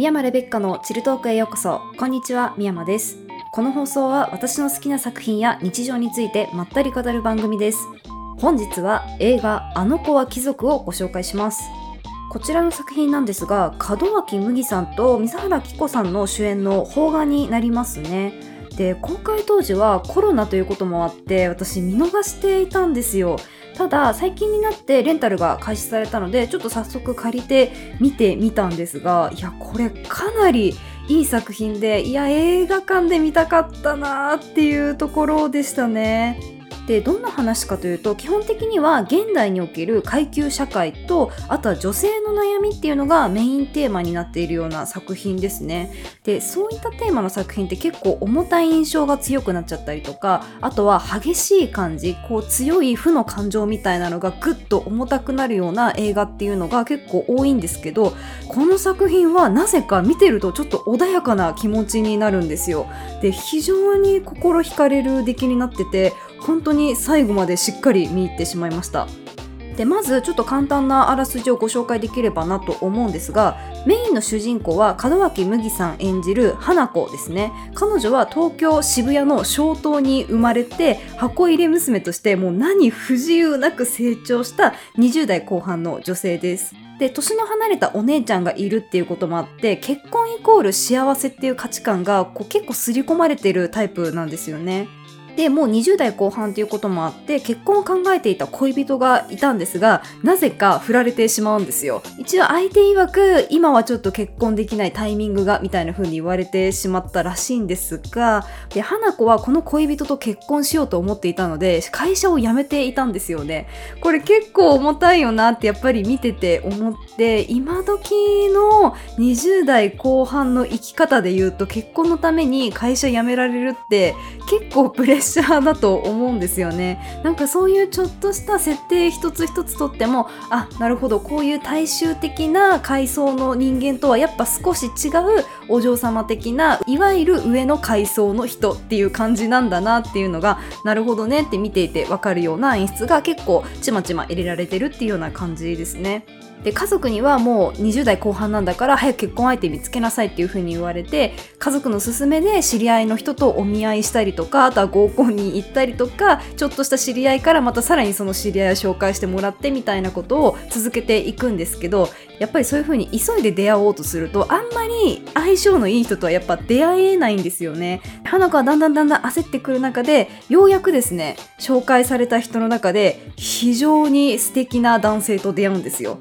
宮山レベッカのチルトークへようこそ。こんにちは、宮山です。この放送は私の好きな作品や日常についてまったり語る番組です。本日は映画あの子は貴族をご紹介します。こちらの作品なんですが、門脇麦さんと水原希子さんの主演の邦画になりますね。で、公開当時はコロナということもあって、私見逃していたんですよ。ただ最近になってレンタルが開始されたのでちょっと早速借りて見てみたんですがいやこれかなりいい作品でいや映画館で見たかったなーっていうところでしたね。でどんな話かというと基本的には現代における階級社会とあとは女性の悩みっていうのがメインテーマになっているような作品ですね。でそういったテーマの作品って結構重たい印象が強くなっちゃったりとかあとは激しい感じこう強い負の感情みたいなのがぐっと重たくなるような映画っていうのが結構多いんですけどこの作品はなぜか見てるとちょっと穏やかな気持ちになるんですよ。で非常に心惹かれる出来になってて本当に最後までしっかり見入ってしまいました。でまずちょっと簡単なあらすじをご紹介できればなと思うんですがメインの主人公は門脇麦さん演じる花子ですね。彼女は東京渋谷の小島に生まれて箱入れ娘としてもう何不自由なく成長した20代後半の女性です。で年の離れたお姉ちゃんがいるっていうこともあって結婚イコール幸せっていう価値観がこう結構刷り込まれてるタイプなんですよね。でもう20代後半ということもあって結婚を考えていた恋人がいたんですがなぜか振られてしまうんですよ。一応相手曰く今はちょっと結婚できないタイミングがみたいな風に言われてしまったらしいんですがで花子はこの恋人と結婚しようと思っていたので会社を辞めていたんですよね。これ結構重たいよなってやっぱり見てて思って今時の20代後半の生き方で言うと結婚のために会社辞められるって結構プレッシャーシャーだと思うんですよね。なんかそういうちょっとした設定一つ一つとってもあなるほどこういう大衆的な階層の人間とはやっぱ少し違うお嬢様的ないわゆる上の階層の人っていう感じなんだなっていうのがなるほどねって見ていてわかるような演出が結構ちまちま入れられてるっていうような感じですね。で家族にはもう20代後半なんだから早く結婚相手見つけなさいっていう風に言われて家族の勧めで知り合いの人とお見合いしたりとかあとは合コンに行ったりとかちょっとした知り合いからまたさらにその知り合いを紹介してもらってみたいなことを続けていくんですけどやっぱりそういう風に急いで出会おうとするとあんまり相性のいい人とはやっぱ出会えないんですよね。花子はだんだんだんだん焦ってくる中でようやくですね紹介された人の中で非常に素敵な男性と出会うんですよ。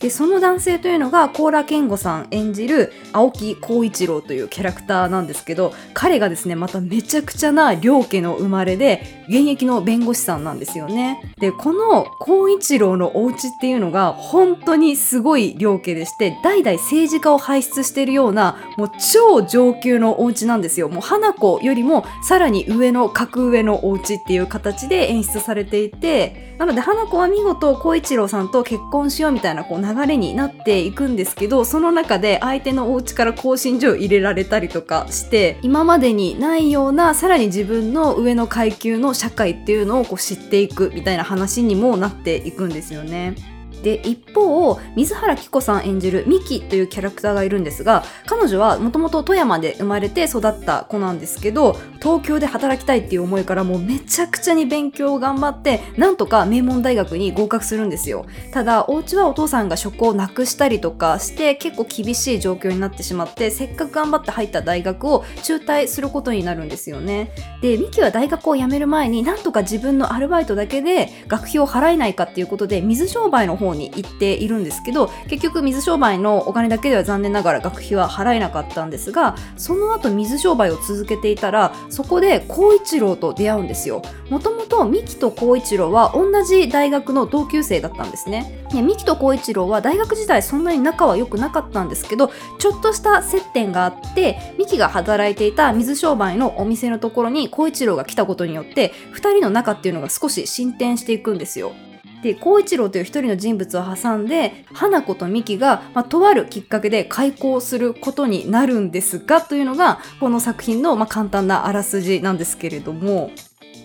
でその男性というのが高良健吾さん演じる青木浩一郎というキャラクターなんですけど彼がですねまためちゃくちゃな両家の生まれで現役の弁護士さんなんですよね。でこの浩一郎のお家っていうのが本当にすごい両家でして代々政治家を輩出しているようなもう超上級のお家なんですよ。もう花子よりもさらに上の格上のお家っていう形で演出されていてなので花子は見事浩一郎さんと結婚しようみたいなこう流れになっていくんですけどその中で相手のお家から更新所を入れられたりとかして今までにないようなさらに自分の上の階級の社会っていうのをこう知っていくみたいな話にもなっていくんですよね。で一方水原希子さん演じるミキというキャラクターがいるんですが彼女はもともと富山で生まれて育った子なんですけど東京で働きたいっていう思いからもうめちゃくちゃに勉強を頑張ってなんとか名門大学に合格するんですよ。ただお家はお父さんが職をなくしたりとかして結構厳しい状況になってしまってせっかく頑張って入った大学を中退することになるんですよね。でミキは大学を辞める前になんとか自分のアルバイトだけで学費を払えないかっていうことで水商売の方に行っているんですけど結局水商売のお金だけでは残念ながら学費は払えなかったんですがその後水商売を続けていたらそこで光一郎と出会うんですよ。もともとミキと光一郎は同じ大学の同級生だったんですね。でミキと光一郎は大学時代そんなに仲は良くなかったんですけどちょっとした接点があってミキが働いていた水商売のお店のところに光一郎が来たことによって2人の仲っていうのが少し進展していくんですよ。で光一郎という一人の人物を挟んで花子と美紀が、まあ、とあるきっかけで開校することになるんですがというのがこの作品の、まあ、簡単なあらすじなんですけれども。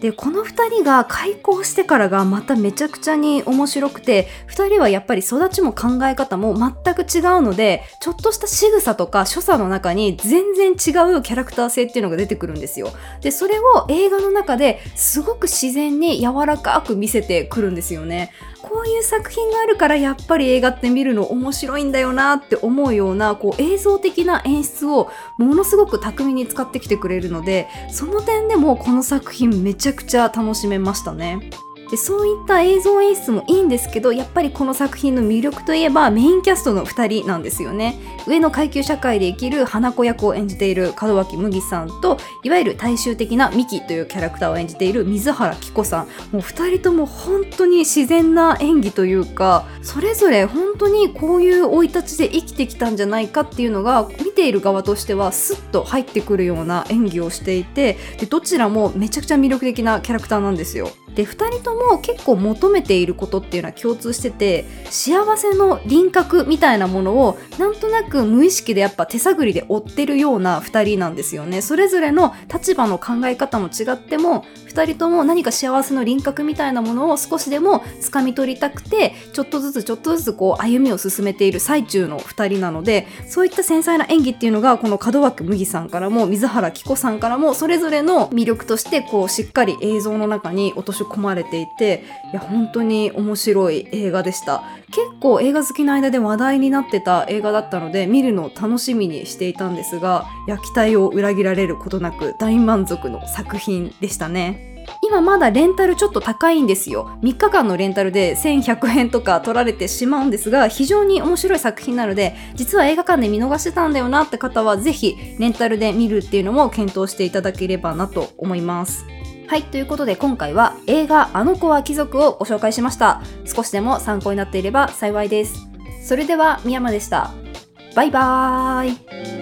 でこの2人が開校してからがまためちゃくちゃに面白くて2人はやっぱり育ちも考え方も全く違うのでちょっとした仕草とか所作の中に全然違うキャラクター性っていうのが出てくるんですよ。でそれを映画の中ですごく自然に柔らかく見せてくるんですよね。こういう作品があるからやっぱり映画って見るの面白いんだよなって思うようなこう映像的な演出をものすごく巧みに使ってきてくれるのでその点でもこの作品めちゃくちゃ楽しめましたね。でそういった映像演出もいいんですけどやっぱりこの作品の魅力といえばメインキャストの2人なんですよね上の階級社会で生きる花子役を演じている門脇麦さんといわゆる大衆的なミキというキャラクターを演じている水原希子さんもう2人とも本当に自然な演技というかそれぞれ本当にこういう生い立ちで生きてきたんじゃないかっていうのが見ている側としてはスッと入ってくるような演技をしていてでどちらもめちゃくちゃ魅力的なキャラクターなんですよ。で2人とも結構求めていることっていうのは共通してて幸せの輪郭みたいなものをなんとなく無意識でやっぱ手探りで追ってるような2人なんですよね。それぞれの立場の考え方も違っても2人とも何か幸せの輪郭みたいなものを少しでも掴み取りたくてちょっとずつちょっとずつこう歩みを進めている最中の2人なのでそういった繊細な演技っていうのがこの門脇麦さんからも水原希子さんからもそれぞれの魅力としてこうしっかり映像の中に落とし込まれていていや本当に面白い映画でした。結構映画好きの間で話題になってた映画だったので見るのを楽しみにしていたんですがいや期待を裏切られることなく大満足の作品でしたね。今まだレンタルちょっと高いんですよ3日間のレンタルで1100円とか取られてしまうんですが非常に面白い作品なので実は映画館で見逃してたんだよなって方はぜひレンタルで見るっていうのも検討していただければなと思いますはい、ということで今回は映画あの子は貴族をご紹介しました。少しでも参考になっていれば幸いです。それでは、宮山でした。バイバーイ。